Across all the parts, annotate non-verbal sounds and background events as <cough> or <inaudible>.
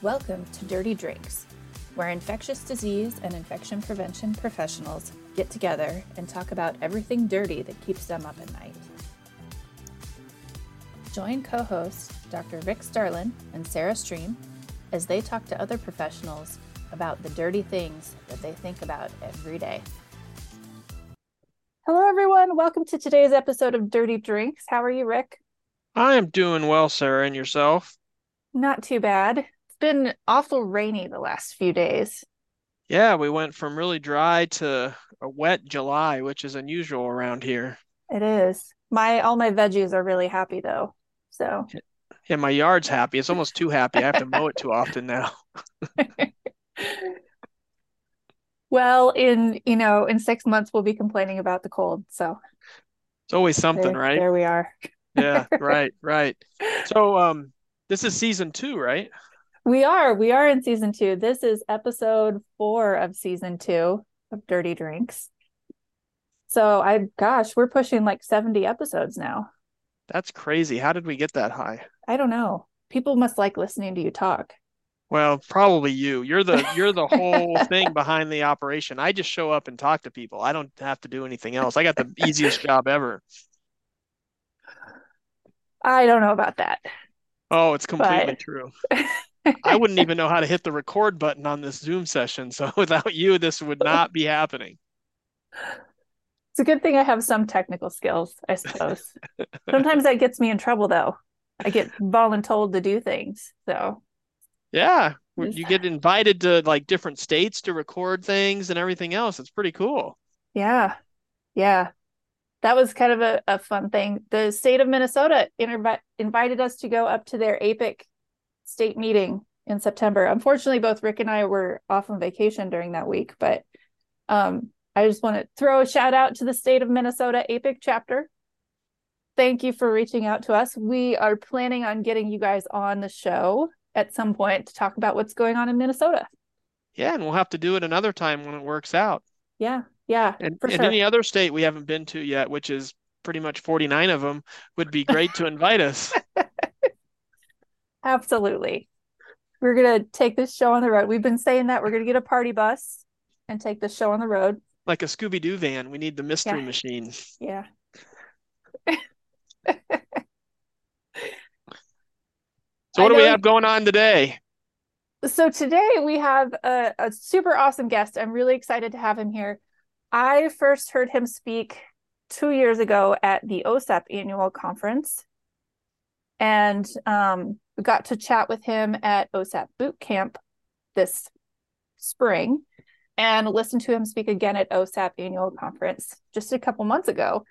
Welcome to Dirty Drinks, where infectious disease and infection prevention professionals get together and talk about everything dirty that keeps them up at night. Join co hosts Dr. Rick Starlin and Sarah Stream as they talk to other professionals about the dirty things that they think about every day. Hello, everyone. Welcome to today's episode of Dirty Drinks. How are you, Rick? I am doing well, Sarah, and yourself? Not too bad. Been awful rainy the last few days. Yeah, we went from really dry to a wet July, which is unusual around here. It is. My all my veggies are really happy though. So Yeah, my yard's happy. It's almost too happy. I have to mow it too often now. <laughs> well, in you know, in six months we'll be complaining about the cold. So It's always something, there, right? there we are. Yeah, right, right. <laughs> So, um, this is season two, right? We are. We are in season two. This is episode four of season two of Dirty Drinks. So I gosh, we're pushing like 70 episodes now. That's crazy. How did we get that high? I don't know. People must like listening to you talk. Well, probably you. You're the you're the whole <laughs> thing behind the operation. I just show up and talk to people. I don't have to do anything else. I got the easiest job ever. I don't know about that. Oh, it's completely But true. <laughs> I wouldn't even know how to hit the record button on this Zoom session. So <laughs> without you, this would not be happening. it's a good thing I have some technical skills, I suppose. <laughs> Sometimes that gets me in trouble though. I get voluntold to do things. So Yeah, you get invited to like different states to record things and everything else. It's pretty cool. yeah. Yeah. That was kind of a, a fun thing. The state of Minnesota intervi- invited us to go up to their APIC state meeting in September. Unfortunately, both Rick and I were off on vacation during that week, but um, I just want to throw a shout out to the state of Minnesota APIC chapter. Thank you for reaching out to us. We are planning on getting you guys on the show at some point to talk about what's going on in Minnesota. Yeah, and we'll have to do it another time when it works out. Yeah, yeah, And, for and sure. any other state we haven't been to yet, which is pretty much 49 of them, would be great to invite us. <laughs> Absolutely. We're going to take this show on the road. We've been saying that we're going to get a party bus and take this show on the road. Like a Scooby-Doo van, we need the mystery Yeah. machine. Yeah. <laughs> So what do we have going on today? So today we have a, a super awesome guest. I'm really excited to have him here. I first heard him speak two years ago at the OSAP annual conference. And um, we got to chat with him at OSAP boot camp this spring and listen to him speak again at OSAP annual conference just a couple months ago.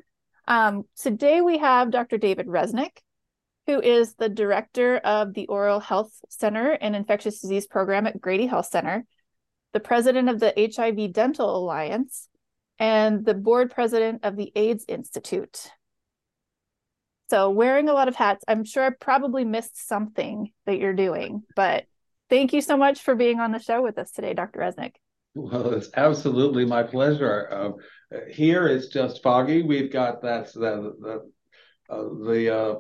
Um, today we have Dr. David Reznik, who is the director of the Oral Health Center and Infectious Disease Program at Grady Health Center, the president of the HIV Dental Alliance, and the board president of the AIDS Institute. So, wearing a lot of hats, I'm sure I probably missed something that you're doing, but thank you so much for being on the show with us today, Dr. Reznik. Well, it's absolutely my pleasure. Uh, here it's just foggy. We've got that the the, uh, the uh,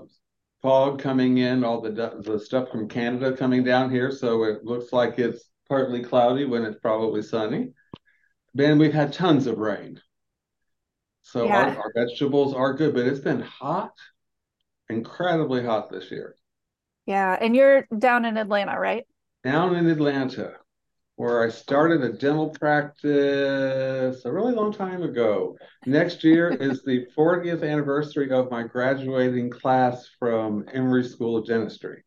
fog coming in, all the the stuff from Canada coming down here, so it looks like it's partly cloudy when it's probably sunny. Then we've had tons of rain, so Yeah. our, our vegetables are good, but it's been hot, incredibly hot this year. Yeah, and you're down in Atlanta, right? down in Atlanta, where I started a dental practice a really long time ago. Next year <laughs> is the 40th anniversary of my graduating class from Emory School of Dentistry.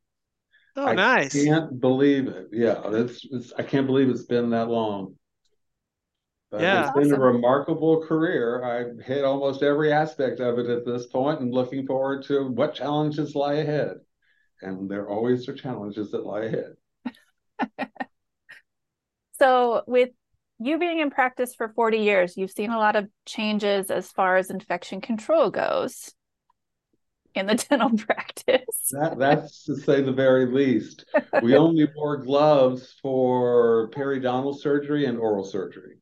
Oh, nice. I nice. can't believe it. Yeah, it's, it's I can't believe it's been that long. But Yeah. it's been a remarkable career. I've hit almost every aspect of it at this point and looking forward to what challenges lie ahead. And there always are challenges that lie ahead. <laughs> So, with you being in practice for 40 years, you've seen a lot of changes as far as infection control goes in the <laughs> dental practice. That, that's to say the very least. We <laughs> only wore gloves for periodontal surgery and oral surgery.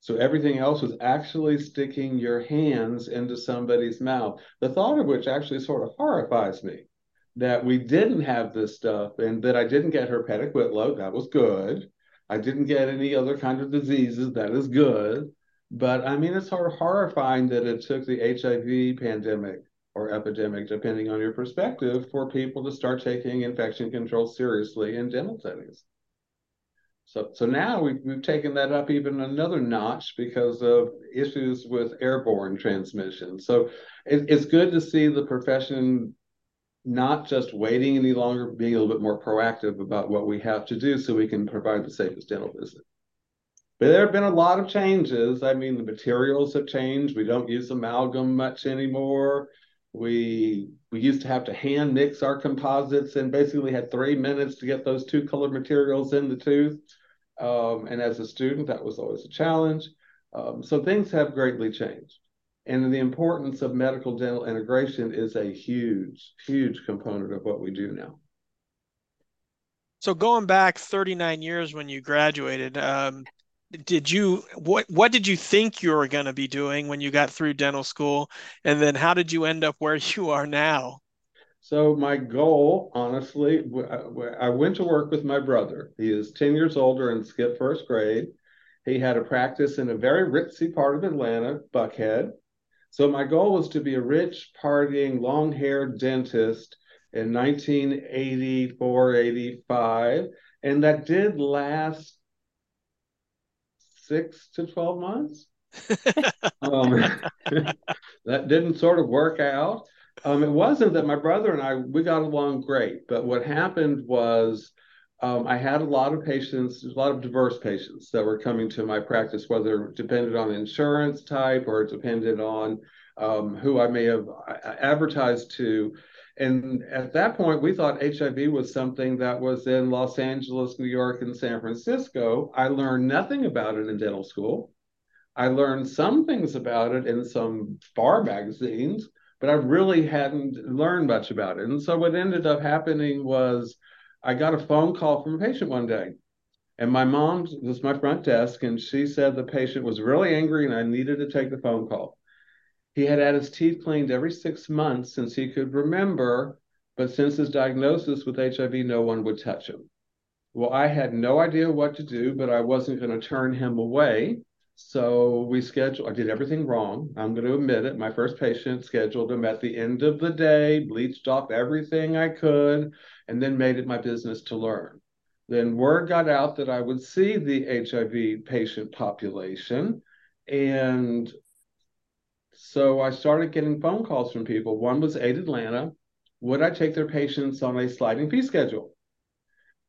So everything else was actually sticking your hands into somebody's mouth. The thought of which actually sort of horrifies me. that we didn't have this stuff and that I didn't get herpetic whitlow. That was good. I didn't get any other kind of diseases. That is good. But I mean, it's sort of horrifying that it took the HIV pandemic or epidemic, depending on your perspective, for people to start taking infection control seriously in dental settings. So, so now we've, we've taken that up even another notch because of issues with airborne transmission. So it, it's good to see the profession not just waiting any longer, being a little bit more proactive about what we have to do so we can provide the safest dental visit. But there have been a lot of changes. I mean, the materials have changed. We don't use amalgam much anymore. We we used to have to hand mix our composites and basically had three minutes to get those two colored materials in the tooth. Um, and as a student, that was always a challenge. Um, so things have greatly changed. And the importance of medical dental integration is a huge, huge component of what we do now. So going back 39 years when you graduated, um, did you what what did you think you were going to be doing when you got through dental school and then how did you end up where <laughs> you are now so my goal honestly i went to work with my brother he is 10 years older and skipped first grade he had a practice in a very ritzy part of atlanta buckhead so my goal was to be a rich partying long-haired dentist in 1984 85 and that did last six to 12 months. <laughs> um, <laughs> that didn't sort of work out. Um, it wasn't that my brother and I, we got along great, but what happened was um, I had a lot of patients, a lot of diverse patients that were coming to my practice, whether it depended on insurance type or depended on um, who I may have uh, advertised to. And at that point, we thought HIV was something that was in Los Angeles, New York, and San Francisco. I learned nothing about it in dental school. I learned some things about it in some bar magazines, but I really hadn't learned much about it. And so what ended up happening was I got a phone call from a patient one day. And my mom was my front desk, and she said the patient was really angry and I needed to take the phone call. He had had his teeth cleaned every six months since he could remember, but since his diagnosis with HIV, no one would touch him. Well, I had no idea what to do, but I wasn't going to turn him away. So we scheduled, I did everything wrong. I'm going to admit it. My first patient scheduled him at the end of the day, bleached off everything I could, and then made it my business to learn. Then word got out that I would see the HIV patient population. And so I started getting phone calls from people. One was AID Atlanta. Would I take their patients on a sliding fee schedule?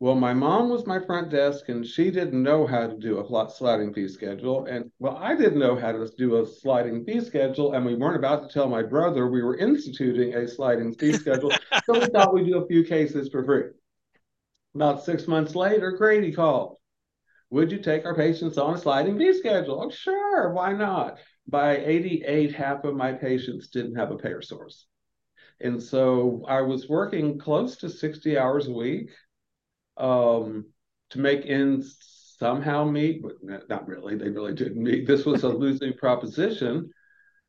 Well, my mom was my front desk and she didn't know how to do a sliding fee schedule. And well, I didn't know how to do a sliding fee schedule. And we weren't about to tell my brother we were instituting a sliding fee schedule. so we thought we'd do a few cases for free. About six months later, Grady called. Would you take our patients on a sliding fee schedule? Oh, sure, why not? by 88, half of my patients didn't have a payer source. And so I was working close to 60 hours a week um, to make ends somehow meet, but not really. They really didn't meet. This was a <laughs> losing proposition.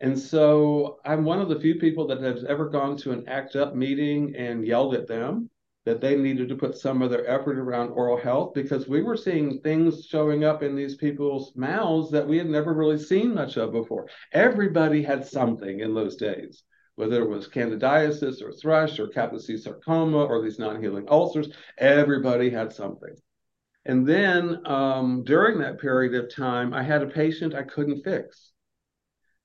And so I'm one of the few people that has ever gone to an ACT UP meeting and yelled at them that they needed to put some of their effort around oral health because we were seeing things showing up in these people's mouths that we had never really seen much of before. Everybody had something in those days, whether it was candidiasis or thrush or Kaposi sarcoma or these non-healing ulcers, everybody had something. And then um, during that period of time, I had a patient I couldn't fix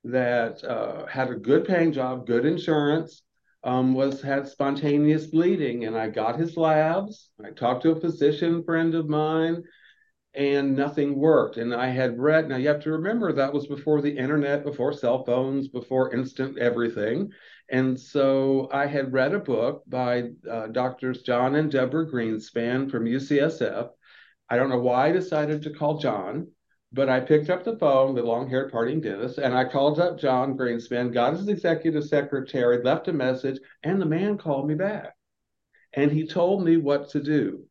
that uh, had a good paying job, good insurance, um, was had spontaneous bleeding, and I got his labs. I talked to a physician friend of mine, and nothing worked. And I had read. Now you have to remember that was before the internet, before cell phones, before instant everything. And so I had read a book by uh, doctors John and Deborah Greenspan from UCSF. I don't know why I decided to call John, but I picked up the phone, the long haired parting dentist, and I called up John Greenspan, got his executive secretary, left a message, and the man called me back. And he told me what to do.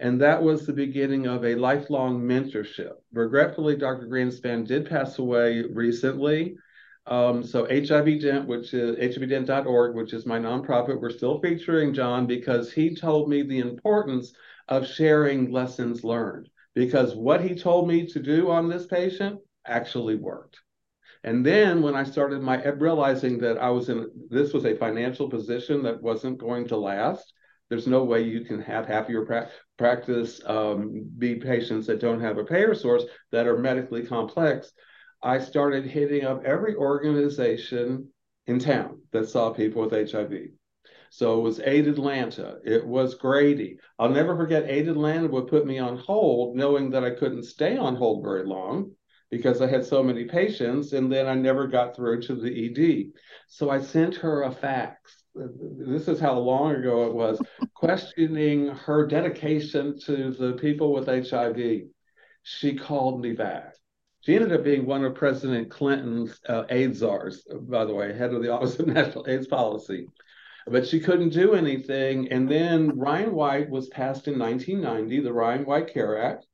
And that was the beginning of a lifelong mentorship. Regretfully, Dr. Greenspan did pass away recently. Um, so HIV Dent, which is HIVdent.org, which is my nonprofit, we're still featuring John because he told me the importance of sharing lessons learned. Because what he told me to do on this patient actually worked. And then when I started my realizing that I was in this was a financial position that wasn't going to last. There's no way you can have half your pra- practice um, be patients that don't have a payer source that are medically complex. I started hitting up every organization in town that saw people with HIV. So it was AID Atlanta, it was Grady. I'll never forget AID Atlanta would put me on hold, knowing that I couldn't stay on hold very long because I had so many patients, and then I never got through to the ED. So I sent her a fax. This is how long ago it was, <laughs> questioning her dedication to the people with HIV. She called me back. She ended up being one of President Clinton's uh, AIDS czars, by the way, head of the Office of National AIDS Policy. But she couldn't do anything. And then Ryan White was passed in 1990, the Ryan White Care Act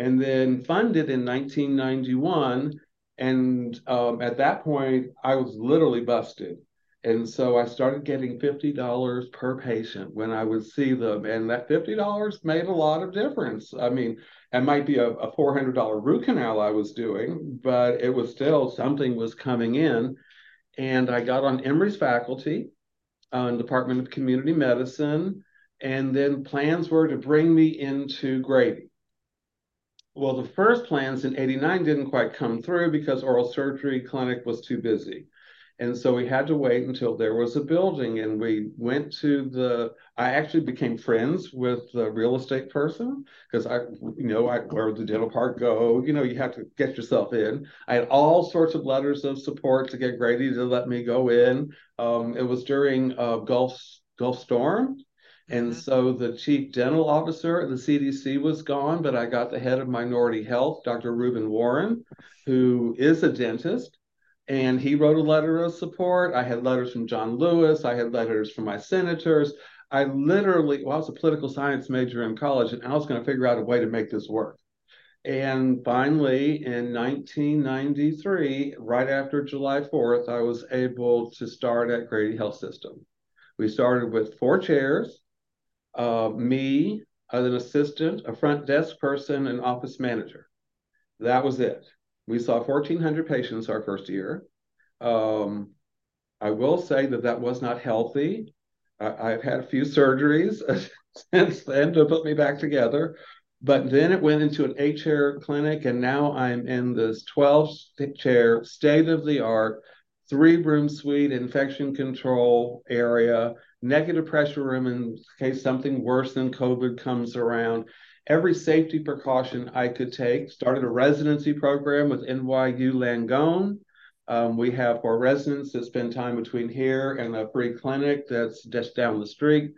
and then funded in 1991. And um, at that point, I was literally busted. And so I started getting $50 per patient when I would see them. And that $50 made a lot of difference. I mean, it might be a, a $400 root canal I was doing, but it was still something was coming in. And I got on Emory's faculty uh, Department of Community Medicine. And then plans were to bring me into Grady. Well, the first plans in 89 didn't quite come through because oral surgery clinic was too busy. And so we had to wait until there was a building. And we went to the, I actually became friends with the real estate person because I, you know, I, where the dental park go, you know, you have to get yourself in. I had all sorts of letters of support to get Grady to let me go in. Um, it was during uh, Gulf, Gulf Storm. And mm-hmm. so the chief dental officer at the CDC was gone, but I got the head of minority health, Dr. Reuben Warren, who is a dentist. And he wrote a letter of support. I had letters from John Lewis. I had letters from my senators. I literally, well, I was a political science major in college, and I was going to figure out a way to make this work. And finally, in 1993, right after July 4th, I was able to start at Grady Health System. We started with four chairs uh, me as an assistant, a front desk person, an office manager. That was it. We saw 1,400 patients our first year. Um, I will say that that was not healthy. I, have had a few surgeries <laughs> since then to put me back together. But then it went into an eight chair clinic, and now I'm in this 12 chair, state of the art, three room suite infection control area negative pressure room in case something worse than COVID comes around. Every safety precaution I could take. Started a residency program with NYU Langone. Um, we have four residents that spend time between here and a free clinic that's just down the street.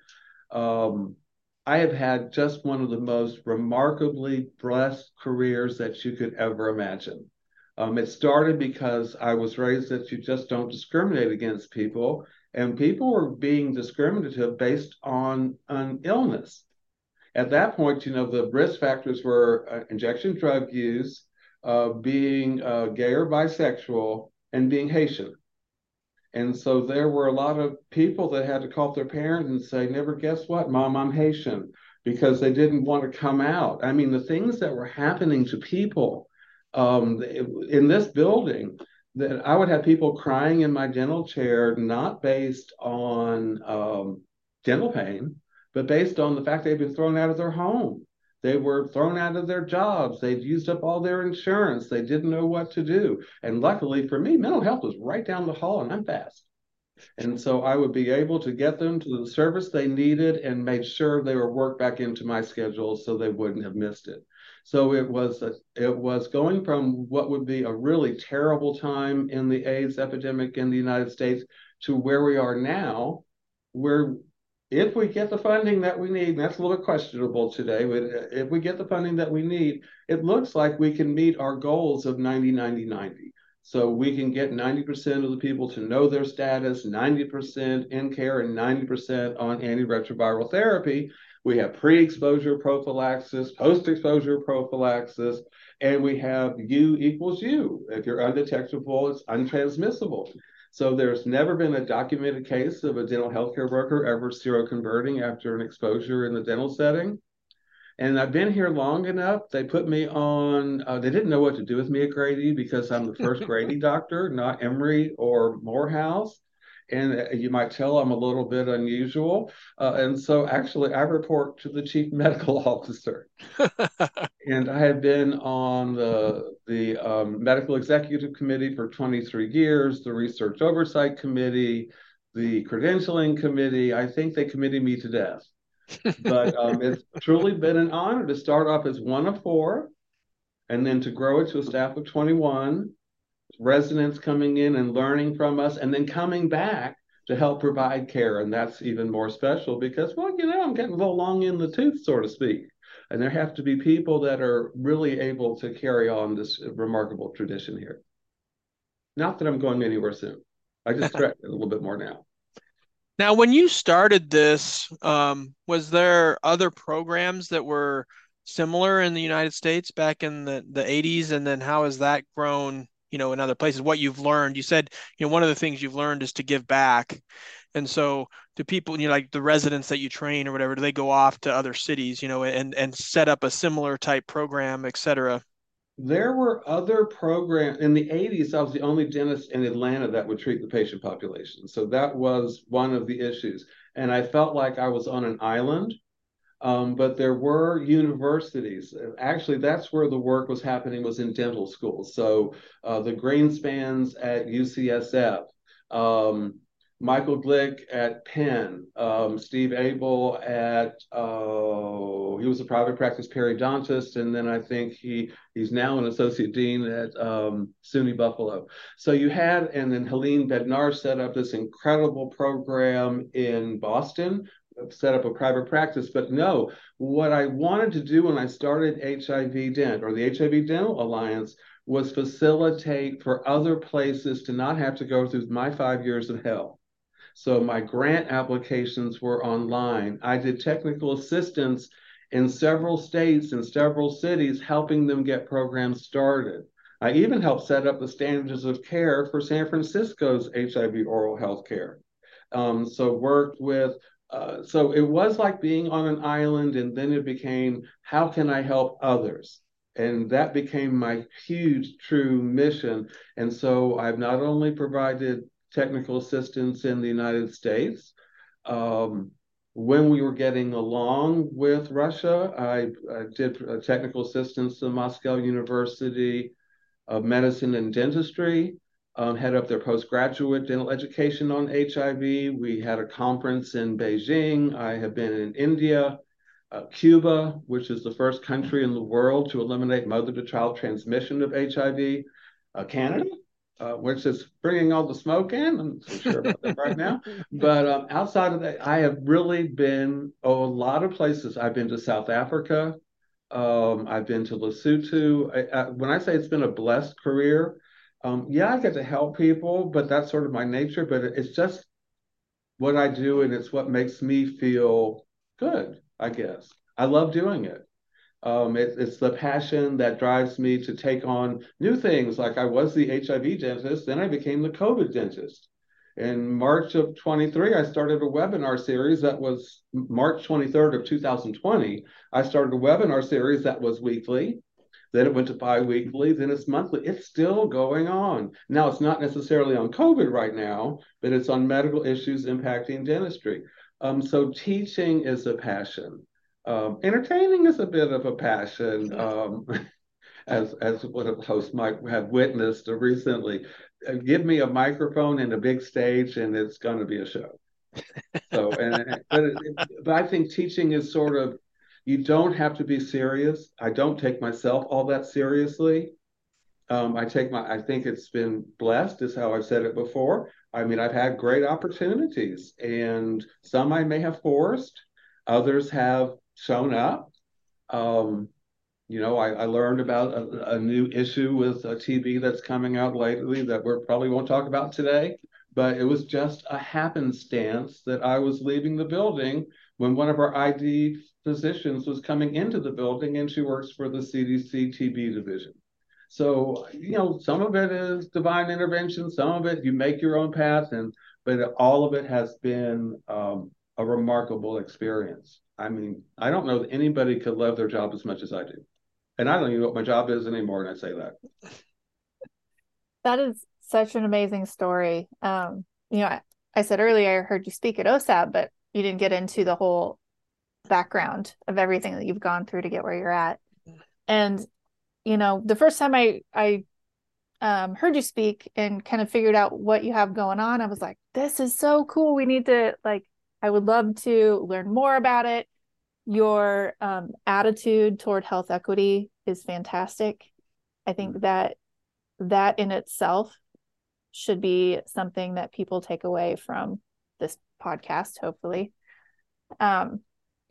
Um, I have had just one of the most remarkably blessed careers that you could ever imagine. Um, it started because I was raised that you just don't discriminate against people and people were being discriminative based on an illness. At that point, you know, the risk factors were uh, injection drug use, uh, being uh, gay or bisexual, and being Haitian. And so there were a lot of people that had to call their parents and say, Never guess what, mom, I'm Haitian, because they didn't want to come out. I mean, the things that were happening to people um, in this building that I would have people crying in my dental chair, not based on um, dental pain, but based on the fact they've been thrown out of their home. They were thrown out of their jobs. They'd used up all their insurance. They didn't know what to do. And luckily for me, mental health was right down the hall, and I'm fast. And so I would be able to get them to the service they needed and made sure they were worked back into my schedule so they wouldn't have missed it. So it was a, it was going from what would be a really terrible time in the AIDS epidemic in the United States to where we are now, where if we get the funding that we need, that's a little questionable today, but uh, if we get the funding that we need, it looks like we can meet our goals of 90, 90, 90. So we can get 90% of the people to know their status, 90% in care, and 90% on antiretroviral therapy We have pre-exposure prophylaxis, post-exposure prophylaxis, and we have U equals U. If you're undetectable, it's untransmissible. So there's never been a documented case of a dental healthcare worker ever seroconverting after an exposure in the dental setting. And I've been here long enough. They put me on, uh, they didn't know what to do with me at Grady because I'm the first Grady <laughs> doctor, not Emory or Morehouse. And uh, you might tell I'm a little bit unusual. Uh, and so actually, I report to the chief <laughs> medical officer. and I have been on the, the um, medical executive committee for 23 years, the research oversight committee, the credentialing committee. I think they committed me to death but um, it's truly been an honor to start off as one of four and then to grow it to a staff of 21 residents coming in and learning from us and then coming back to help provide care. And that's even more special because well you know i'm getting a little long in the tooth so to speak. And there have to be people that are really able to carry on this remarkable tradition here. Not that i'm going anywhere soon. I just <laughs> stretch a little bit more now. Now, when you started this, um, was there other programs that were similar in the United States back in the, the 80s? And then how has that grown, you know, in other places? What you've learned? You said, you know, one of the things you've learned is to give back. And so do people, you know, like the residents that you train or whatever, do they go off to other cities, you know, and, and set up a similar type program, et cetera? there were other programs in the 80s i was the only dentist in atlanta that would treat the patient population so that was one of the issues and i felt like i was on an island um, but there were universities actually that's where the work was happening was in dental schools so uh, the greenspans at ucsf um, Michael Glick at Penn, um, Steve Abel at uh, he was a private practice periodontist, and then I think he he's now an associate dean at um, SUNY Buffalo. So you had, and then Helene Bednarsh set up this incredible program in Boston, set up a private practice. But no, what I wanted to do when I started HIV Dent or the HIV Dental Alliance was facilitate for other places to not have to go through my five years of hell. So my grant applications were online. I did technical assistance in several states and several cities, helping them get programs started. I even helped set up the standards of care for San Francisco's HIV oral health care. Um, so worked with uh, so it was like being on an island, and then it became how can I help others? And that became my huge, true mission. And so I've not only provided technical assistance in the United States. Um, when we were getting along with Russia, I, I did technical assistance at Moscow University of Medicine and Dentistry, um, head up their postgraduate dental education on HIV. We had a conference in Beijing. I have been in India, uh, Cuba, which is the first country in the world to eliminate mother to child transmission of HIV, uh, Canada, uh, which is bringing all the smoke in. I'm not so sure about that right now. <laughs> But um, outside of that, I have really been oh, a lot of places. I've been to South Africa. Um, I've been to Lesotho. I, I, when I say it's been a blessed career, um, yeah, I get to help people, but that's sort of my nature. But it's just what I do, and it's what makes me feel good. I guess I love doing it. Um, it, it's the passion that drives me to take on new things. Like I was the HIV dentist, then I became the COVID dentist. In March of 23, I started a webinar series that was March 23rd of 2020. I started a webinar series that was weekly. Then it went to bi-weekly, then it's monthly. It's still going on. Now it's not necessarily on COVID right now, but it's on medical issues impacting dentistry. Um, so teaching is a passion. Um, entertaining is a bit of a passion, um, <laughs> as as of the hosts might have witnessed recently. Uh, give me a microphone and a big stage, and it's going to be a show. So, and but, it, but I think teaching is sort of you don't have to be serious. I don't take myself all that seriously. Um, I take my. I think it's been blessed, is how I've said it before. I mean, I've had great opportunities, and some I may have forced. Others have shown up. Um, you know, I, I learned about a, a, new issue with a TB that's coming out lately that we probably won't talk about today, but it was just a happenstance that I was leaving the building when one of our ID physicians was coming into the building and she works for the CDC TB division. So, you know, some of it is divine intervention, some of it you make your own path, and but all of it has been um, a remarkable experience. I mean, I don't know that anybody could love their job as much as I do. And I don't even know what my job is anymore, and I say that. <laughs> That is such an amazing story. Um, you know, I, I said earlier I heard you speak at OSAP, but you didn't get into the whole background of everything that you've gone through to get where you're at. And you know, the first time I I um, heard you speak and kind of figured out what you have going on, I was like, this is so cool. We need to like, I would love to learn more about it. Your um, attitude toward health equity is fantastic. I think mm-hmm. that that in itself should be something that people take away from this podcast, hopefully. Um, <laughs>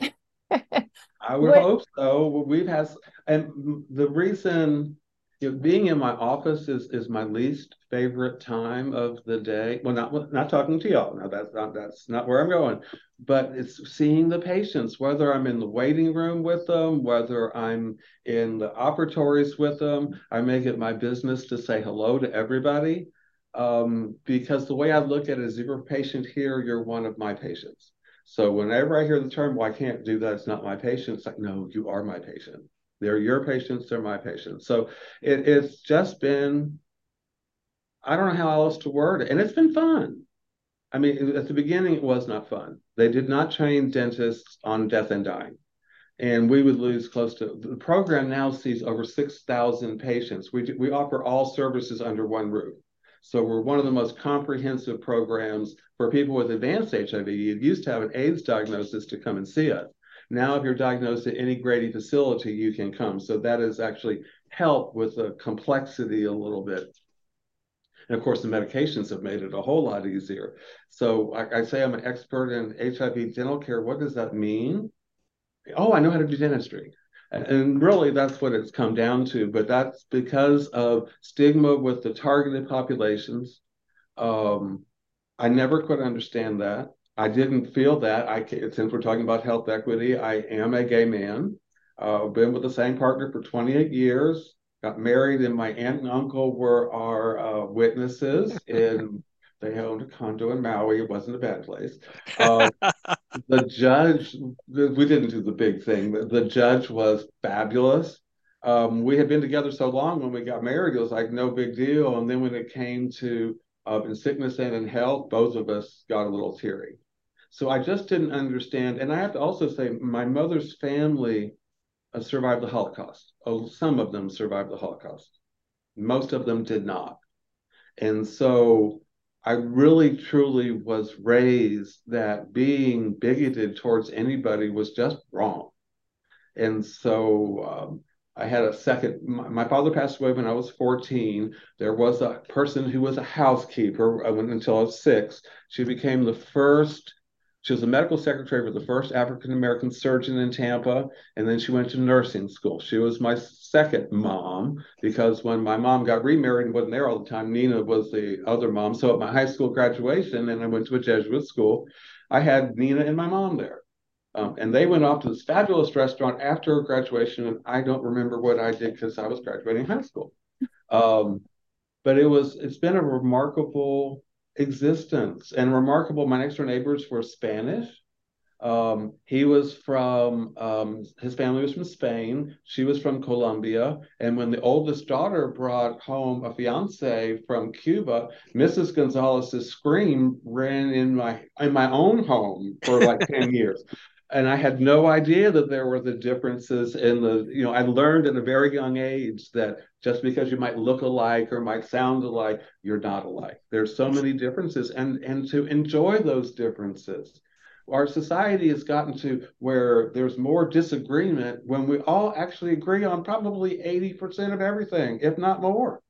I would what, hope so. We've had, and the reason you know, being in my office is is my least favorite time of the day. Well, not not talking to y'all. No, that's not that's not where I'm going. But it's seeing the patients, whether I'm in the waiting room with them, whether I'm in the operatories with them. I make it my business to say hello to everybody, um, because the way I look at it is, if you're a patient here, you're one of my patients. So whenever I hear the term, well, I can't do that, it's not my patient, it's like, no, you are my patient. They're your patients, they're my patients. So it, it's just been, I don't know how else to word it. And it's been fun. I mean, at the beginning, it was not fun. They did not train dentists on death and dying. And we would lose close to the program now sees over 6,000 patients. We, we offer all services under one roof. So we're one of the most comprehensive programs for people with advanced HIV. You used to have an AIDS diagnosis to come and see us. Now, if you're diagnosed at any Grady facility, you can come. So that has actually helped with the complexity a little bit. And of course, the medications have made it a whole lot easier. So I, I say I'm an expert in HIV dental care. What does that mean? Oh, I know how to do dentistry. And really, that's what it's come down to. But that's because of stigma with the targeted populations. Um, I never could understand that. I didn't feel that. I since we're talking about health equity, I am a gay man. Uh, been with the same partner for 28 years. Got married, and my aunt and uncle were our uh, witnesses <laughs> in they owned a condo in Maui. It wasn't a bad place. Uh, <laughs> the judge, we didn't do the big thing, the judge was fabulous. Um, we had been together so long when we got married, it was like no big deal. And then when it came to uh, in sickness and in health, both of us got a little teary. So I just didn't understand. And I have to also say, my mother's family uh, survived the Holocaust. Oh, some of them survived the Holocaust. Most of them did not. And so I really truly was raised that being bigoted towards anybody was just wrong. And so um, I had a second, my, my, father passed away when I was 14. There was a person who was a housekeeper uh, until I was six. She became the first she was a medical secretary for the first African American surgeon in Tampa, and then she went to nursing school. She was my second mom because when my mom got remarried and wasn't there all the time, Nina was the other mom. So at my high school graduation, and I went to a Jesuit school, I had Nina and my mom there. Um, and they went off to this fabulous restaurant after graduation, and I don't remember what I did because I was graduating high school. <laughs> Um, but it was it's been a remarkable existence and remarkable. My next door neighbors were Spanish. Um, he was from um, his family was from Spain. She was from Colombia. And when the oldest daughter brought home a fiance from Cuba, Mrs. Gonzalez's scream ran in my in my own home for like ten <laughs> years and I had no idea that there were the differences in the, you know, I learned at a very young age that just because you might look alike or might sound alike, you're not alike. There's so many differences, and and to enjoy those differences. Our society has gotten to where there's more disagreement when we all actually agree on probably 80% of everything, if not more.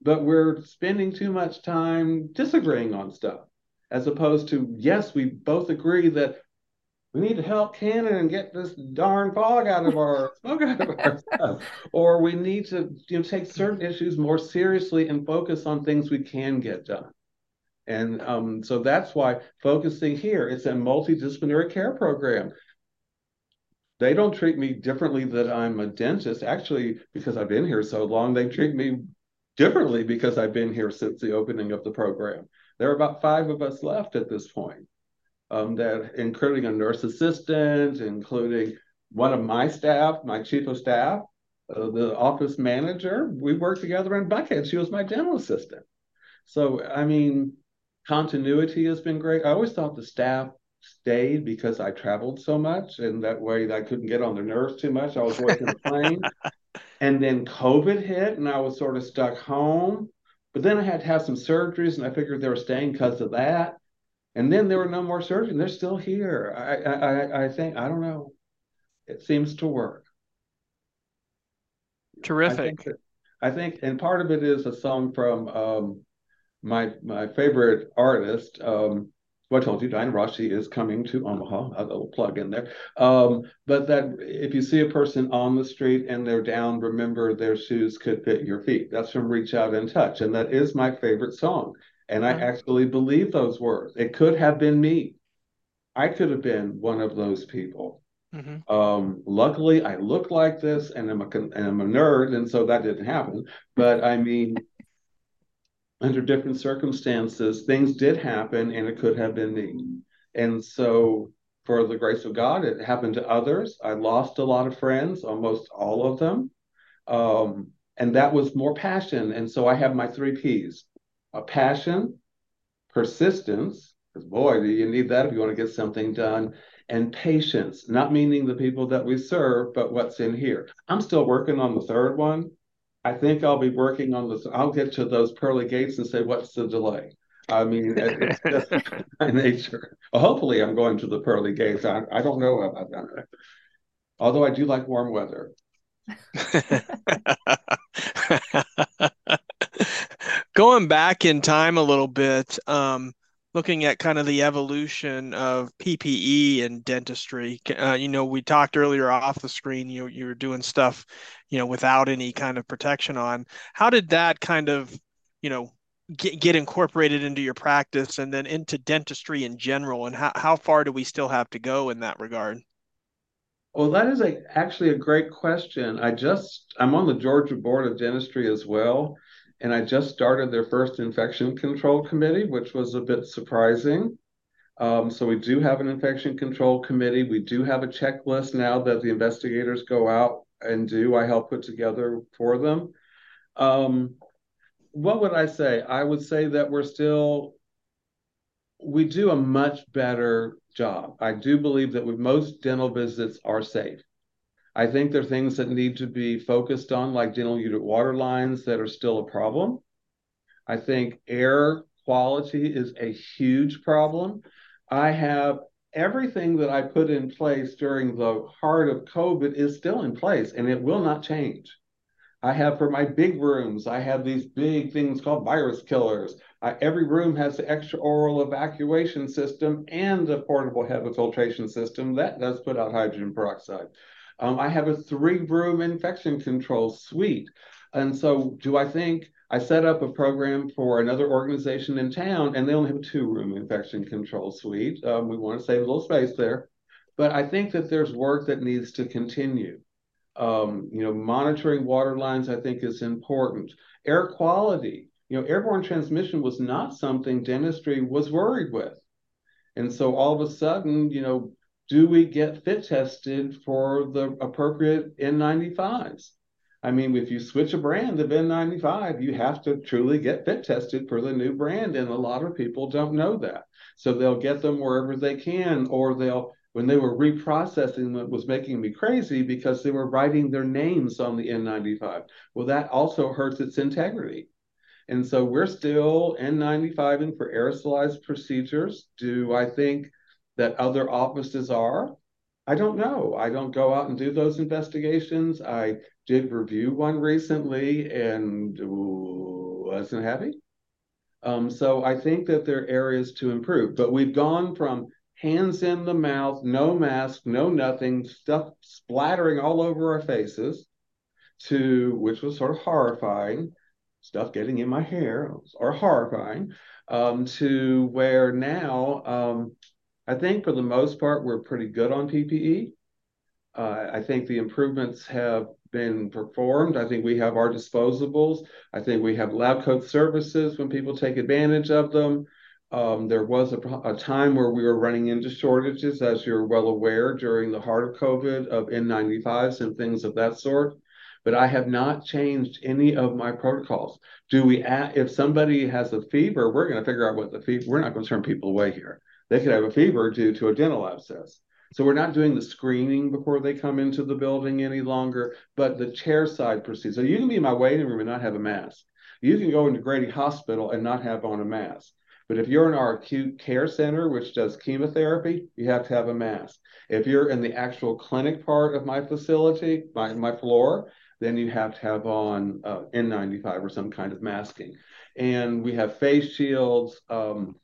But we're spending too much time disagreeing on stuff as opposed to yes, we both agree that we need to help Canada and get this darn fog out of our <laughs> smoke out of our stuff. Or we need to you know take certain issues more seriously and focus on things we can get done. And um, so that's why focusing here, it's a multidisciplinary care program. They don't treat me differently that I'm a dentist. Actually, because I've been here so long, they treat me differently because I've been here since the opening of the program. There are about five of us left at this point, um, that including a nurse assistant, including one of my staff, my chief of staff, uh, the office manager. We worked together in Buckhead. She was my dental assistant. So, I mean, continuity has been great. I always thought the staff stayed because I traveled so much, and that way I couldn't get on their nerves too much. I was working the plane. <laughs> And then COVID hit, and I was sort of stuck home. But then I had to have some surgeries, and I figured they were staying because of that. And then there were no more surgeons. They're still here. I, I, I think I don't know. It seems to work. Terrific. I think, that, I think, and part of it is a song from um, my my favorite artist. Um, well, I told you, Diana Ross is coming to Omaha. A little plug in there. Um, but that if you see a person on the street and they're down, remember their shoes could fit your feet. That's from Reach Out and Touch, and that is my favorite song. And I actually believe those words. It could have been me. I could have been one of those people. Mm-hmm. Um, luckily, I look like this, and I'm a and I'm a nerd, and so that didn't happen. But I mean, <laughs> under different circumstances, things did happen, and it could have been me. And so, for the grace of God, it happened to others. I lost a lot of friends, almost all of them, um, and that was more passion. And so, I have my three P's: a passion, persistence. Because boy, do you need that if you want to get something done, and patience, not meaning the people that we serve, but what's in here. I'm still working on the third one. I think I'll be working on this. I'll get to those pearly gates and say, what's the delay? I mean, it's <laughs> just my nature. Well, hopefully, I'm going to the pearly gates. I, I don't know about that. Although I do like warm weather. <laughs> Going back in time a little bit, um, looking at kind of the evolution of PPE and dentistry. Uh, you know, we talked earlier off the screen. You you were doing stuff, you know, without any kind of protection on. How did that kind of, you know, get, get incorporated into your practice and then into dentistry in general? And how how far do we still have to go in that regard? Well, that is a actually a great question. I just I'm on the Georgia Board of Dentistry as well, and I just started their first infection control committee, which was a bit surprising. Um, so we do have an infection control committee. We do have a checklist now that the investigators go out and do. I help put together for them. Um, what would I say? I would say that we're still we do a much better job. I do believe that most dental visits are safe. I think there are things that need to be focused on, like dental unit water lines that are still a problem. I think air quality is a huge problem. I have everything that I put in place during the heart of COVID is still in place and it will not change. I have for my big rooms, I have these big things called virus killers. Every room has the extra oral evacuation system and a portable HEPA filtration system that does put out hydrogen peroxide. Um, I have a three room infection control suite. And so, do I think I set up a program for another organization in town and they only have a two room infection control suite? Um, we want to save a little space there. But I think that there's work that needs to continue. Um, you know, monitoring water lines, I think, is important. Air quality, you know, airborne transmission was not something dentistry was worried with. And so all of a sudden, you know, do we get fit tested for the appropriate N95s? I mean, if you switch a brand of N95, you have to truly get fit tested for the new brand. And a lot of people don't know that. So they'll get them wherever they can, or they'll, when they were reprocessing it was making me crazy because they were writing their names on the N95. Well, that also hurts its integrity. And so we're still N95ing for aerosolized procedures. Do I think that other offices are. I don't know. I don't go out and do those investigations. I did review one recently and wasn't happy. Um, so I think that there are areas to improve, but we've gone from hands in the mouth, no mask, no nothing, stuff splattering all over our faces, to which was sort of horrifying, stuff getting in my hair or horrifying, um, to where now um, I think for the most part we're pretty good on PPE. Uh, I think the improvements have been performed. I think we have our disposables. I think we have lab coat services when people take advantage of them. Um, there was a, a, time where we were running into shortages, as you're well aware, during the heart of COVID of N95s and things of that sort. But I have not changed any of my protocols. Do we, add, if somebody has a fever, we're going to figure out what the fever, we're not going to turn people away here. They could have a fever due to a dental abscess. So we're not doing the screening before they come into the building any longer, but the chair side procedure. So you can be in my waiting room and not have a mask. You can go into Grady Hospital and not have on a mask. But if you're in our acute care center, which does chemotherapy, you have to have a mask. If you're in the actual clinic part of my facility, my, my floor, then you have to have on uh, N95 or some kind of masking. And we have face shields. Um,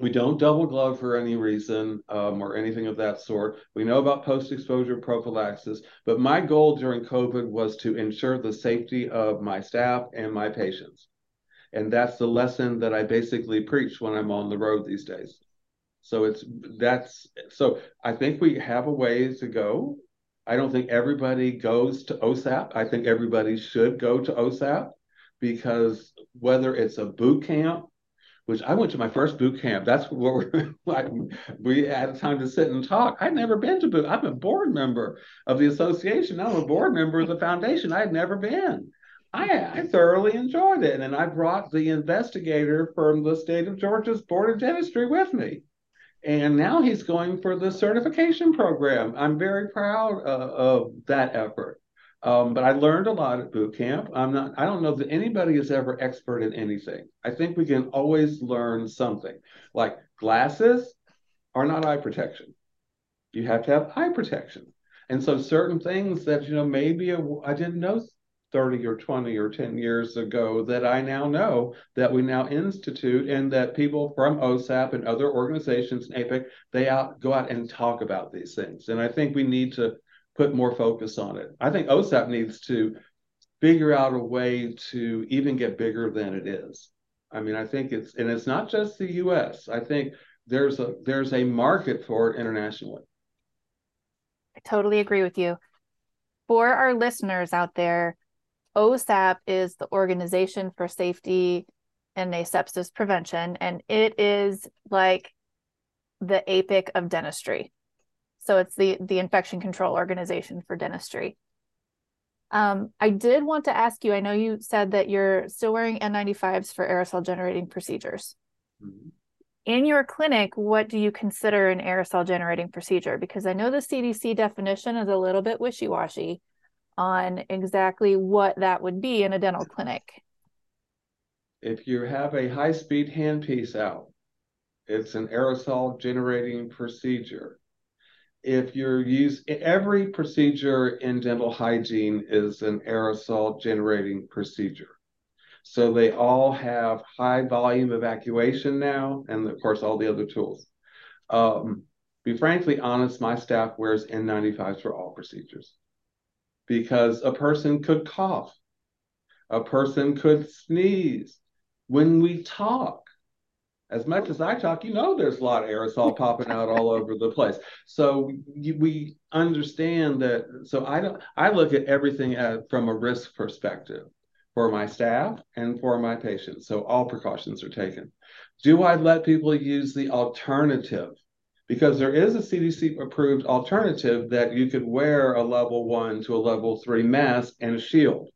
we don't double glove for any reason um, or anything of that sort. We know about post exposure prophylaxis, but my goal during COVID was to ensure the safety of my staff and my patients. And that's the lesson that I basically preach when I'm on the road these days. So it's that's so I think we have a ways to go. I don't think everybody goes to OSAP. I think everybody should go to OSAP because whether it's a boot camp which I went to my first boot camp. That's what <laughs> like. We had time to sit and talk. I'd never been to boot. I'm a board member of the association. I'm a board member of the foundation. I had never been. I, I thoroughly enjoyed it, and I brought the investigator from the state of Georgia's Board of Dentistry with me. And now he's going for the certification program. I'm very proud uh, of that effort. Um, but I learned a lot at boot camp. I'm not, I don't know that anybody is ever expert in anything. I think we can always learn something. Like glasses are not eye protection. You have to have eye protection. And so certain things that, you know, maybe I didn't know 30 or 20 or 10 years ago that I now know that we now institute and that people from OSAP and other organizations, APIC, they out go out and talk about these things. And I think we need to put more focus on it. I think OSAP needs to figure out a way to even get bigger than it is. I mean, I think it's and it's not just the US. I think there's a there's a market for it internationally. I totally agree with you. For our listeners out there, OSAP is the Organization for Safety and Asepsis Prevention, and it is like the APIC of dentistry. So it's the the infection control organization for dentistry. Um, I did want to ask you. I know you said that you're still wearing N95s for aerosol generating procedures. Mm-hmm. In your clinic, what do you consider an aerosol generating procedure? Because I know the CDC definition is a little bit wishy washy on exactly what that would be in a dental clinic. If you have a high speed handpiece out, it's an aerosol generating procedure if you're use every procedure in dental hygiene is an aerosol generating procedure. So they all have high volume evacuation now, and of course all the other tools. Um, be frankly honest, my staff wears N95s for all procedures because a person could cough, a person could sneeze. When we talk, as much as I talk, you know, there's a lot of aerosol <laughs> popping out all over the place. So we understand that. So I don't. I look at everything at, from a risk perspective for my staff and for my patients. So all precautions are taken. Do I let people use the alternative? Because there is a CDC approved alternative that you could wear a level one to a level three mask and a shield.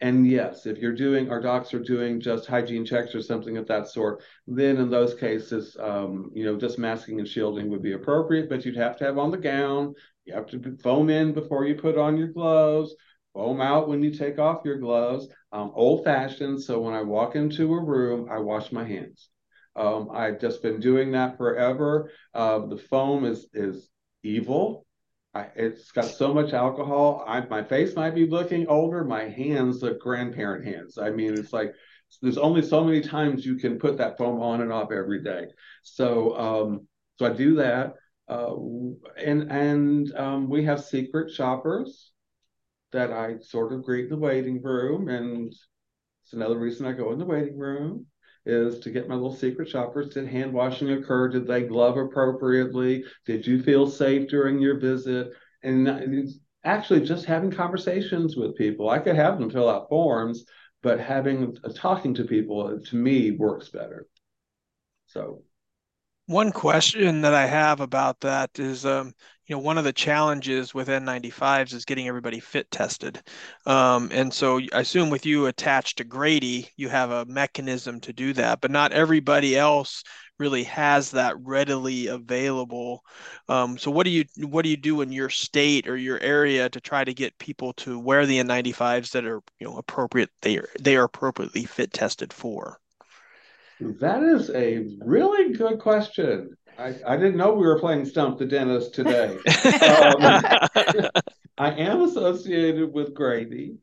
And yes, if you're doing, our docs are doing just hygiene checks or something of that sort, then in those cases, um, you know, just masking and shielding would be appropriate, but you'd have to have on the gown. You have to foam in before you put on your gloves, foam out when you take off your gloves. Um, old fashioned. So when I walk into a room, I wash my hands. Um, I've just been doing that forever. Uh, the foam is is evil. I, it's got so much alcohol. I, my face might be looking older. My hands look grandparent hands. I mean, it's like there's only so many times you can put that foam on and off every day. So, um, so I do that. Uh, and and um, we have secret shoppers that I sort of greet in the waiting room and It's another reason I go in the waiting room is to get my little secret shoppers. Did hand washing occur? Did they glove appropriately? Did you feel safe during your visit? And actually just having conversations with people. I could have them fill out forms, but having uh, talking to people to me works better. So one question that I have about that is, um, you know, one of the challenges with N95s is getting everybody fit tested. Um, and so I assume with you attached to Grady, you have a mechanism to do that, but not everybody else really has that readily available. Um, so what do you what do you do in your state or your area to try to get people to wear the N95s that are you know appropriate they are they are appropriately fit tested for? That is a really good question. I, I didn't know we were playing Stump the Dentist today. <laughs> um, <laughs> I am associated with Grady.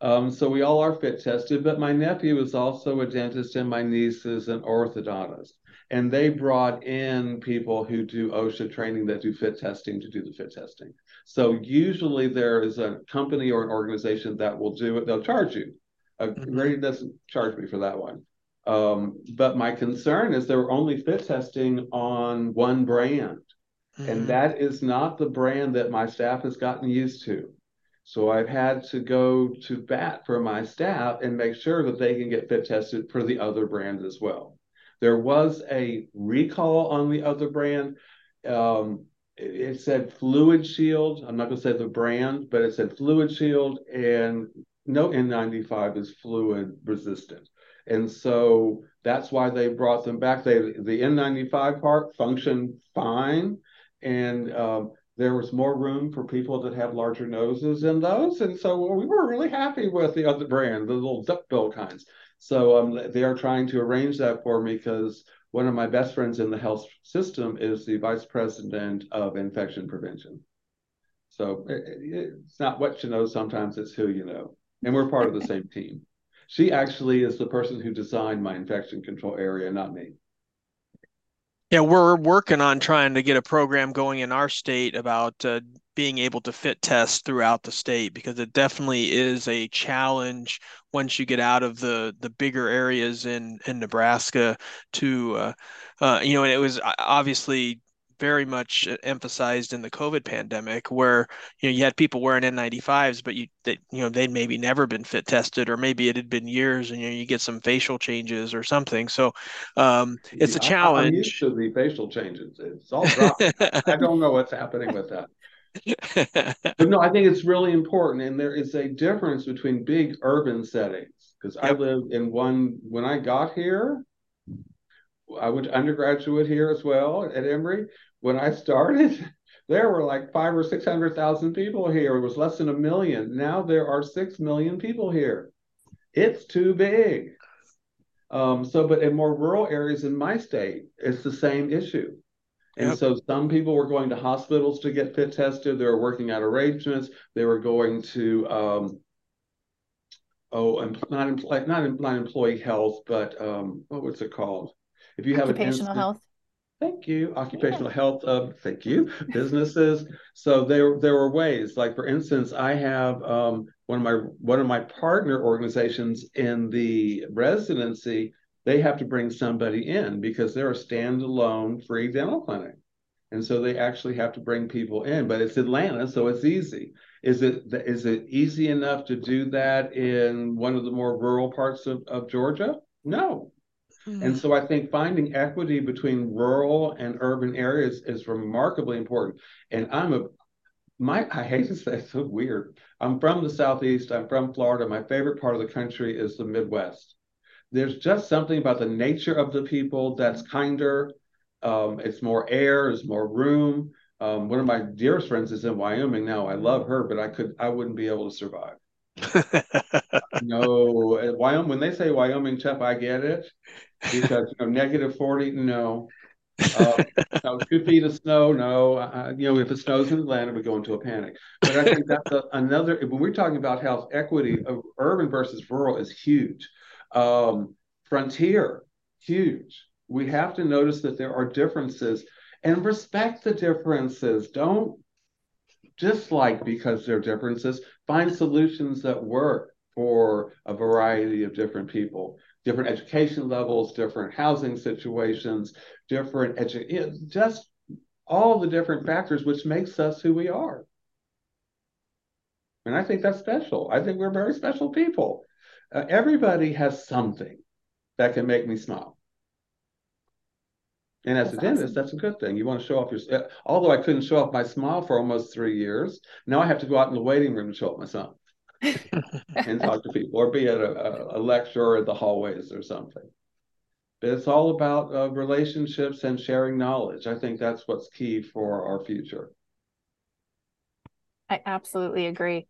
Um, so we all are fit tested, but my nephew is also a dentist and my niece is an orthodontist. And they brought in people who do OSHA training that do fit testing to do the fit testing. So usually there is a company or an organization that will do it. They'll charge you. Uh, mm-hmm. Grady doesn't charge me for that one. Um, but my concern is they're only fit testing on one brand. Mm-hmm. And that is not the brand that my staff has gotten used to. So I've had to go to bat for my staff and make sure that they can get fit tested for the other brand as well. There was a recall on the other brand. Um, it, it said Fluid Shield. I'm not going to say the brand, but it said Fluid Shield, and no N95 is fluid resistant. And so that's why they brought them back. They the N95 part functioned fine, and um, there was more room for people that have larger noses in those. And so we were really happy with the other brand, the little duckbill kinds. So um, they are trying to arrange that for me because one of my best friends in the health system is the vice president of infection prevention. So it, it's not what you know, sometimes it's who you know. And we're part of the same team. She actually is the person who designed my infection control area, not me. Yeah, we're working on trying to get a program going in our state about uh, being able to fit test throughout the state because it definitely is a challenge once you get out of the the bigger areas in in Nebraska to uh, uh, you know and it was uh, obviously very much emphasized in the COVID pandemic, where you know you had people wearing N95s, but you that you know they'd maybe never been fit tested, or maybe it had been years, and you know you get some facial changes or something. So um, it's a challenge. I'm used to the facial changes. It's all. I don't know what's happening with that. <laughs> but no, I think it's really important, and there is a difference between big urban settings because yep. I lived in one when I got here. I went to undergraduate here as well at Emory when I started, <laughs> there were like five or 600,000 people here. It was less than a million. Now there are 6 million people here. It's too big. Um, so, but in more rural areas in my state, it's the same issue. And yep. so some people were going to hospitals to get fit tested. They were working out arrangements. They were going to, um, oh, and not, employee, not, not employee health, but um, what was it called? If you have occupational health Thank you. Occupational yeah. health of thank you businesses. so there there were ways. Like for instance, I have um, one of my one of my partner organizations in the residency. They have to bring somebody in because they're a standalone free dental clinic, and so they actually have to bring people in. But it's Atlanta, so it's easy. Is it is it easy enough to do that in one of the more rural parts of, of Georgia? No, Mm-hmm. And so I think finding equity between rural and urban areas is remarkably important. And I'm a my I hate to say it's so weird. I'm from the southeast. I'm from Florida. My favorite part of the country is the Midwest. There's just something about the nature of the people that's kinder. Um, it's more air. There's more room. Um, one of my dearest friends is in Wyoming now. I love her, but I could I wouldn't be able to survive. <laughs> no, Wyoming. When they say Wyoming chef, I get it because you know negative forty. No, uh, <laughs> no, two feet of snow. No, uh, you know if it snows in Atlanta, we go into a panic. But I think that's a, another. When we're talking about health equity, uh, urban versus rural is huge. Um, frontier, huge. We have to notice that there are differences and respect the differences. Don't dislike because there are differences. Find solutions that work for a variety of different people, different education levels, different housing situations, different edu- just all the different factors which makes us who we are. And I think that's special. I think we're very special people. Uh, everybody has something that can make me smile. And as that's a dentist, awesome. that's a good thing. You want to show off your. Uh, although I couldn't show off my smile for almost three years, now I have to go out in the waiting room to show off my smile and talk to people, or be at a, a, lecture at the hallways or something. But it's all about uh, relationships and sharing knowledge. I think that's what's key for our future. I absolutely agree.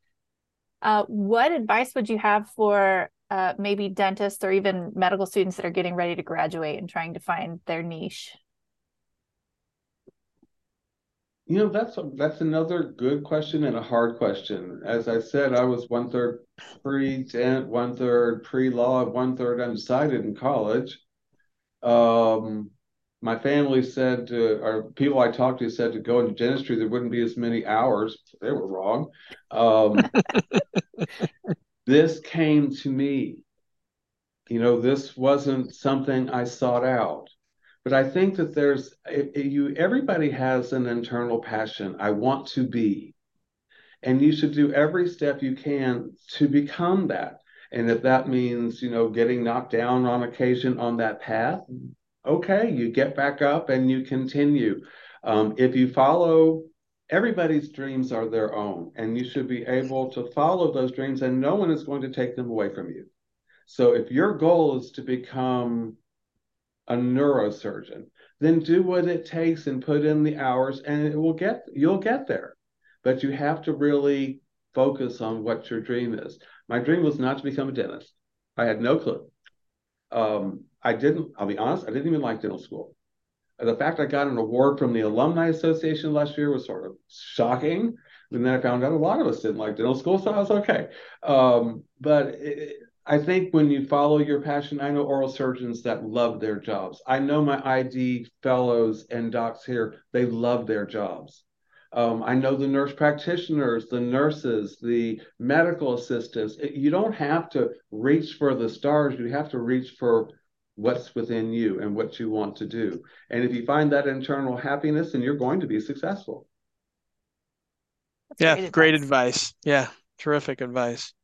Uh, what advice would you have for uh, maybe dentists or even medical students that are getting ready to graduate and trying to find their niche? You know, that's a, that's another good question and a hard question. As I said, I was one third pre dent, one third pre law, one third undecided in college. Um, my family said, to, or people I talked to said to go into dentistry, there wouldn't be as many hours. They were wrong. Um, <laughs> this came to me. You know, this wasn't something I sought out. But I think that there's you everybody has an internal passion. I want to be. And you should do every step you can to become that. And if that means, you know, getting knocked down on occasion on that path, okay, you get back up and you continue. Um, if you follow everybody's dreams are their own, and you should be able to follow those dreams, and no one is going to take them away from you. So if your goal is to become a neurosurgeon, then do what it takes and put in the hours, and it will get you'll get there. But you have to really focus on what your dream is. My dream was not to become a dentist. I had no clue. Um, I didn't. I'll be honest. I didn't even like dental school the fact I got an award from the Alumni Association last year was sort of shocking. And then I found out a lot of us didn't like dental school, so I was okay. Um, but it, I think when you follow your passion, I know oral surgeons that love their jobs. I know my ID fellows and docs here, they love their jobs. Um, I know the nurse practitioners, the nurses, the medical assistants. You don't have to reach for the stars, you have to reach for what's within you and what you want to do. And if you find that internal happiness, then you're going to be successful. That's yeah, great, great advice. Yeah, terrific advice.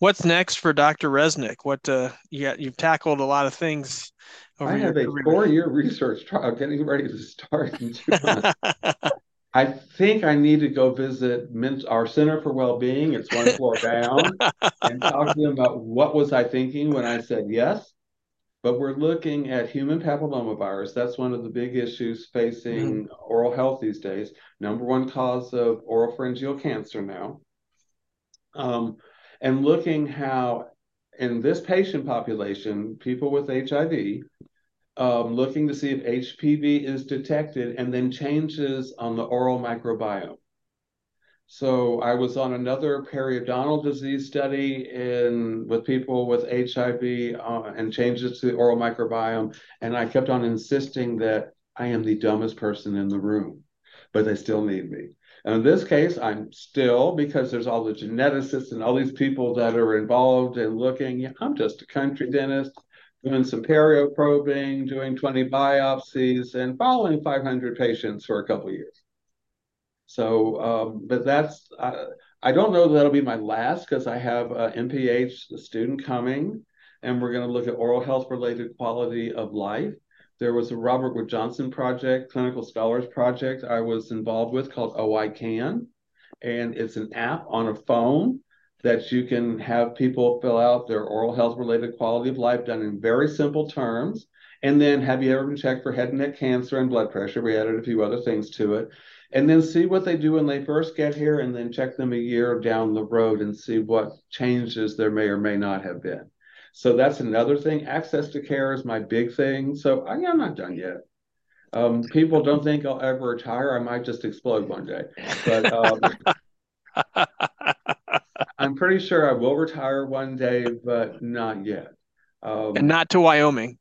What's next for Dr. Reznik? What uh, you you've tackled a lot of things. I have a four-year research trial getting ready to start in two months. <laughs> I think I need to go visit our Center for Wellbeing. It's one floor down, and talk to them about what was I thinking when I said yes, but we're looking at human papillomavirus. That's one of the big issues facing mm-hmm. oral health these days. Number one cause of oral pharyngeal cancer now. Um, and looking how, in this patient population, people with HIV, um, looking to see if HPV is detected and then changes on the oral microbiome. So I was on another periodontal disease study in with people with HIV uh, and changes to the oral microbiome, and I kept on insisting that I am the dumbest person in the room, but they still need me. And in this case, I'm still because there's all the geneticists and all these people that are involved in looking. I'm just a country dentist doing some perio probing, doing 20 biopsies, and following 500 patients for a couple years. So, um, but that's, I don't know that that'll be my last because I have uh, MPH, student coming, and we're going to look at oral health related quality of life. There was a Robert Wood Johnson project, clinical scholars project I was involved with called Oh I Can. And it's an app on a phone that you can have people fill out their oral health related quality of life done in very simple terms. And then have you ever been checked for head and neck cancer and blood pressure? We added a few other things to it and then see what they do when they first get here and then check them a year down the road and see what changes there may or may not have been so that's another thing. Access to care is my big thing. So I, am not done yet. Um, people don't think i'll ever retire. I might just explode one day. But um, <laughs> i'm pretty sure i will retire one day but not yet. Um, and not to wyoming.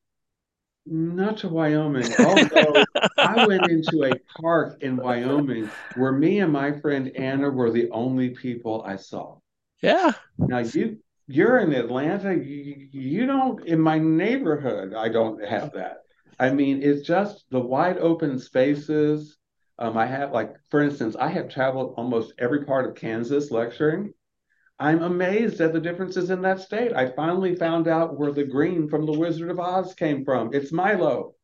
Not to Wyoming. Although I went into a park in Wyoming where me and my friend Anna were the only people I saw. Yeah. Now you you're in Atlanta, you, you don't, in my neighborhood, I don't have that. I mean, it's just the wide open spaces. Um, I have, like, for instance, I have traveled almost every part of Kansas lecturing. I'm amazed at the differences in that state. I finally found out where the green from the Wizard of Oz came from. It's Milo.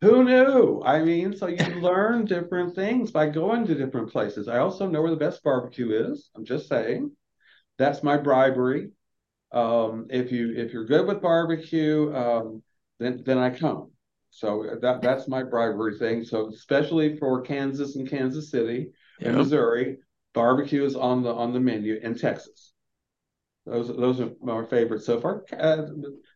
Who knew? I mean, so you <laughs> learn different things by going to different places. I also know where the best barbecue is. I'm just saying. That's my bribery. Um, if you if you're good with barbecue, um, then then I come. So that that's my bribery thing. So especially for Kansas and Kansas City and Missouri, barbecue is on the on the menu in Texas. Those those are my favorites so far. Uh,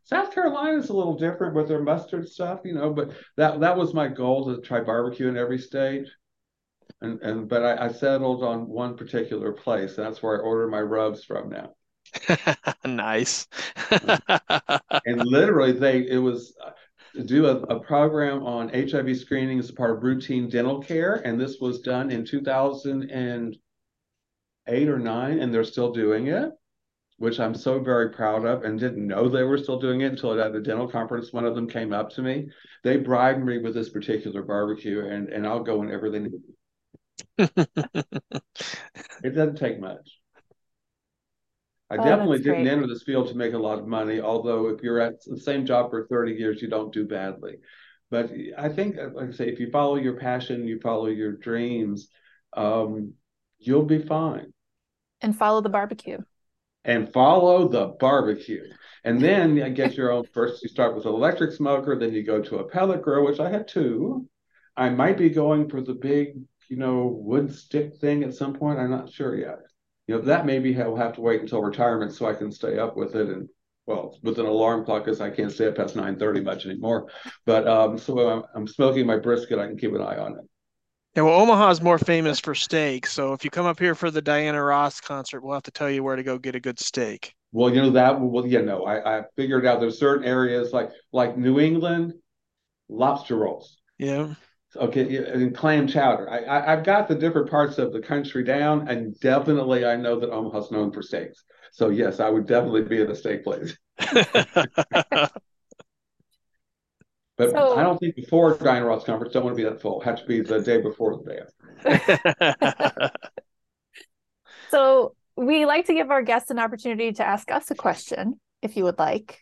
South Carolina is a little different with their mustard stuff, you know, but that that was my goal to try barbecue in every state. And and but I, I settled on one particular place. That's where I order my rubs from now. <laughs> nice. <laughs> and literally, they it was uh, do a, a program on HIV screening as a part of routine dental care, and this was done in 2008 or nine, and they're still doing it which I'm so very proud of and didn't know they were still doing it until at the dental conference, one of them came up to me. They bribed me with this particular barbecue and, and I'll go whenever they need it doesn't take much. I oh, definitely didn't great. enter this field to make a lot of money, although if you're at the same job for 30 years, you don't do badly. But I think, like I say, if you follow your passion, you follow your dreams, um, you'll be fine. And follow the barbecue and follow the barbecue. And then you get your own first, you start with an electric smoker, then you go to a pellet grill, which I had two. I might be going for the big, you know, wood stick thing at some point. I'm not sure yet. You know, that maybe I'll have to wait until retirement so I can stay up with it and well, with an alarm clock because I can't stay up past 9:30 much anymore. But um, so I'm, I'm smoking my brisket. I can keep an eye on it. Yeah, well, Omaha's more famous for steak. So if you come up here for the Diana Ross concert, we'll have to tell you where to go get a good steak. Well, you know that. Well, you know, I, I figured out there's certain areas like like New England, lobster rolls. Yeah. Okay, and clam chowder. I, I have got the different parts of the country down, and definitely I know that Omaha's known for steaks. So yes, I would definitely be at a steak place. <laughs> But so, I don't think before Diana Ross conference don't want to be that full. Have to be the day before the day. <laughs> so we like to give our guests an opportunity to ask us a question, if you would like.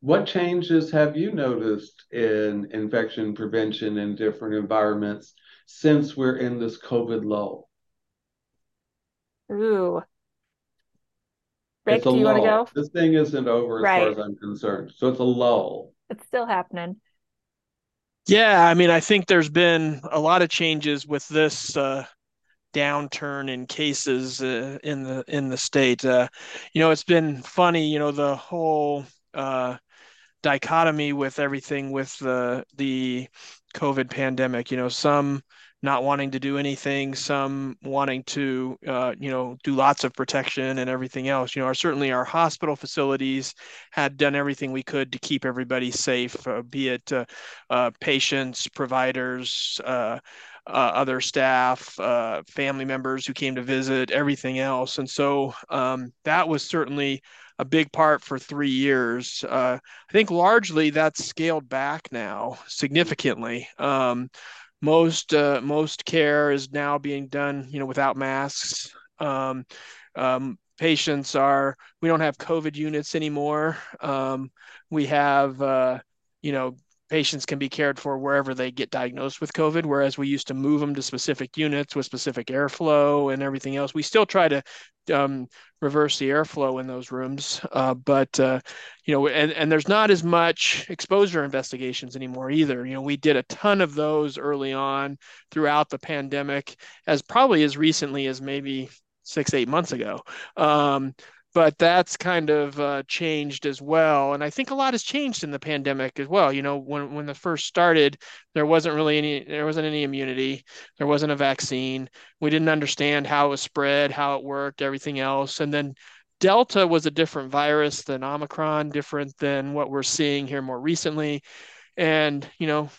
What changes have you noticed in infection prevention in different environments since we're in this COVID lull? Ooh, Rick, do you want to go? This thing isn't over as right. far as I'm concerned. So it's a lull. It's still happening. Yeah, I mean, I think there's been a lot of changes with this uh, downturn in cases uh, in the in the state. Uh, you know, it's been funny. You know, the whole uh, dichotomy with everything with the the COVID pandemic. You know, some not wanting to do anything, some wanting to, uh, you know, do lots of protection and everything else. You know, our, certainly our hospital facilities had done everything we could to keep everybody safe, uh, be it uh, uh patients, providers, uh, uh, other staff, family members who came to visit, everything else. And so um, that was certainly a big part for three years. I think largely that's scaled back now significantly. Um, most uh, most care is now being done you know without masks um, um, patients are we don't have covid units anymore um, we have uh, you know patients can be cared for wherever they get diagnosed with COVID, whereas we used to move them to specific units with specific airflow and everything else. We still try to um, reverse the airflow in those rooms, uh, but uh, you know, and and there's not as much exposure investigations anymore either. You know, we did a ton of those early on throughout the pandemic, as probably as recently as maybe six eight months ago. Um, but that's kind of uh, changed as well. And I think a lot has changed in the pandemic as well. You know, when when the first started, there wasn't really any there wasn't any immunity, there wasn't a vaccine. We didn't understand how it was spread, how it worked, everything else. And then Delta was a different virus than Omicron, different than what we're seeing here more recently. And you know,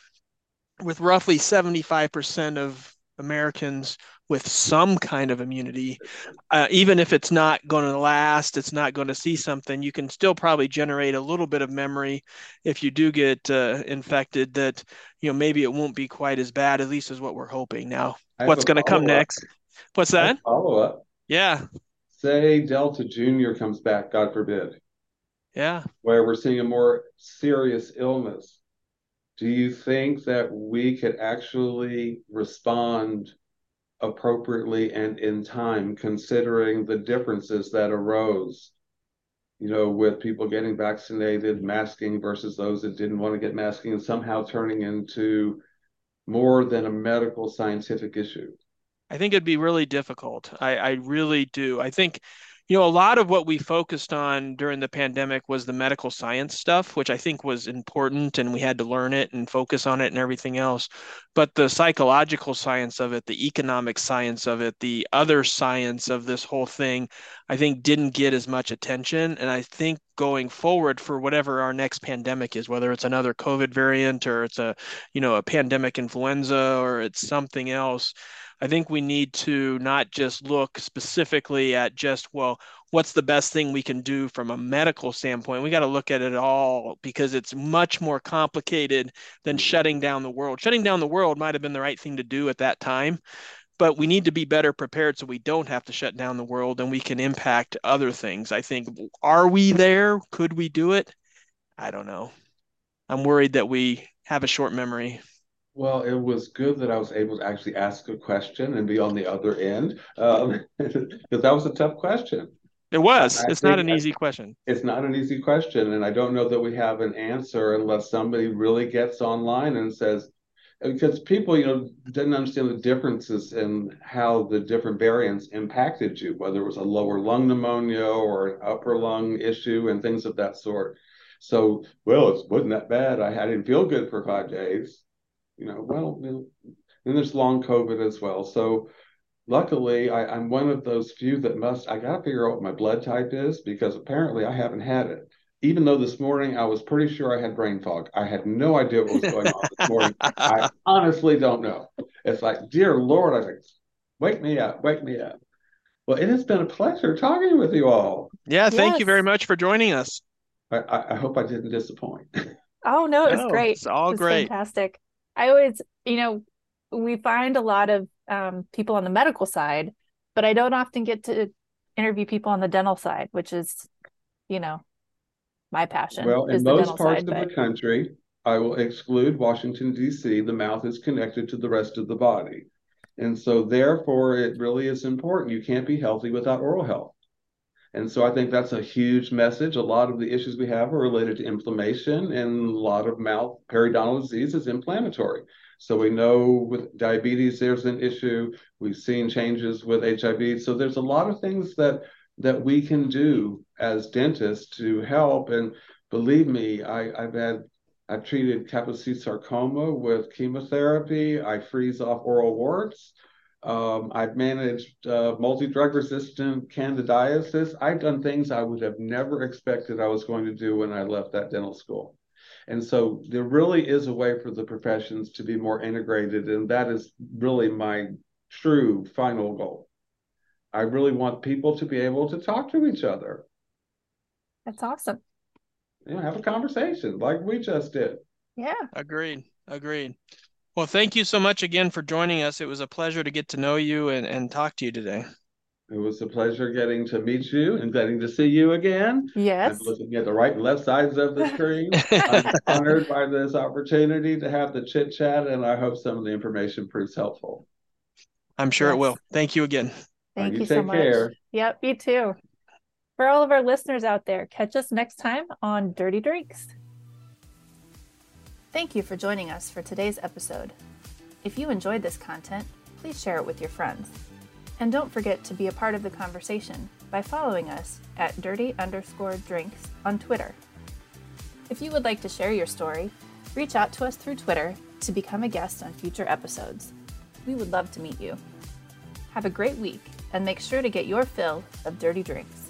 with roughly 75% of Americans with some kind of immunity. Uh, even if it's not going to last, it's not going to see something, you can still probably generate a little bit of memory if you do get uh, infected that, you know, maybe it won't be quite as bad, at least is what we're hoping. Now, what's going to come next? What's that? Follow up. Yeah. Say Delta Junior comes back, God forbid. Yeah. Where we're seeing a more serious illness. Do you think that we could actually respond appropriately and in time, considering the differences that arose, you know, with people getting vaccinated, masking versus those that didn't want to get masking, and somehow turning into more than a medical scientific issue? I think it'd be really difficult. I, I really do. I think you know, a lot of what we focused on during the pandemic was the medical science stuff, which I think was important and we had to learn it and focus on it and everything else. But the psychological science of it, the economic science of it, the other science of this whole thing, I think didn't get as much attention. And I think going forward for whatever our next pandemic is, whether it's another COVID variant or it's a, you know, a pandemic influenza or it's something else, I think we need to not just look specifically at just, well, what's the best thing we can do from a medical standpoint? We got to look at it all because it's much more complicated than shutting down the world. Shutting down the world might have been the right thing to do at that time, but we need to be better prepared so we don't have to shut down the world and we can impact other things. I think, are we there? Could we do it? I don't know. I'm worried that we have a short memory. Well, it was good that I was able to actually ask a question and be on the other end, because um, <laughs> that was a tough question. It was. It's not an easy question. It's not an easy question, and I don't know that we have an answer unless somebody really gets online and says, because people, you know, didn't understand the differences in how the different variants impacted you, whether it was a lower lung pneumonia or an upper lung issue and things of that sort. So, well, it wasn't that bad. I, I didn't feel good for five days you know, well, you then there's long COVID as well. So luckily, I, am one of those few that must, I got to figure out what my blood type is because apparently I haven't had it. Even though this morning I was pretty sure I had brain fog. I had no idea what was going on this morning. I <laughs> honestly don't know. It's like, dear Lord, I think, wake me up, wake me up. Well, it has been a pleasure talking with you all. Yeah, thank yes. you very much for joining us. I, I, hope I didn't disappoint. Oh no, it was no, great. It's all it great. Fantastic. I always, you know, we find a lot of um, people on the medical side, but I don't often get to interview people on the dental side, which is, you know, my passion. Well, in most parts side, of but... the country, I will exclude Washington, D.C., the mouth is connected to the rest of the body. And so, therefore, it really is important. You can't be healthy without oral health. And so I think that's a huge message. A lot of the issues we have are related to inflammation, and a lot of mouth periodontal disease is inflammatory. So we know with diabetes there's an issue. We've seen changes with HIV. So there's a lot of things that that we can do as dentists to help. And believe me, I, I've had I've treated Kaposi sarcoma with chemotherapy. I freeze off oral warts. Um, I've managed uh, multi-drug resistant candidiasis. I've done things I would have never expected I was going to do when I left that dental school. And so there really is a way for the professions to be more integrated. And that is really my true final goal. I really want people to be able to talk to each other. That's awesome. You know, have a conversation like we just did. Yeah. Agreed. Agreed. Well, thank you so much again for joining us. It was a pleasure to get to know you and, and talk to you today. It was a pleasure getting to meet you and getting to see you again. Yes. I'm looking at the right and left sides of the screen. <laughs> I'm honored by this opportunity to have the chit chat, and I hope some of the information proves helpful. I'm sure yes. it will. Thank you again. Thank you, you so much. Care. Yep, you too. For all of our listeners out there, catch us next time on Dirty Drinks. Thank you for joining us for today's episode. If you enjoyed this content, please share it with your friends. And don't forget to be a part of the conversation by following us at dirty underscore drinks on Twitter. If you would like to share your story, reach out to us through Twitter to become a guest on future episodes. We would love to meet you. Have a great week and make sure to get your fill of dirty drinks.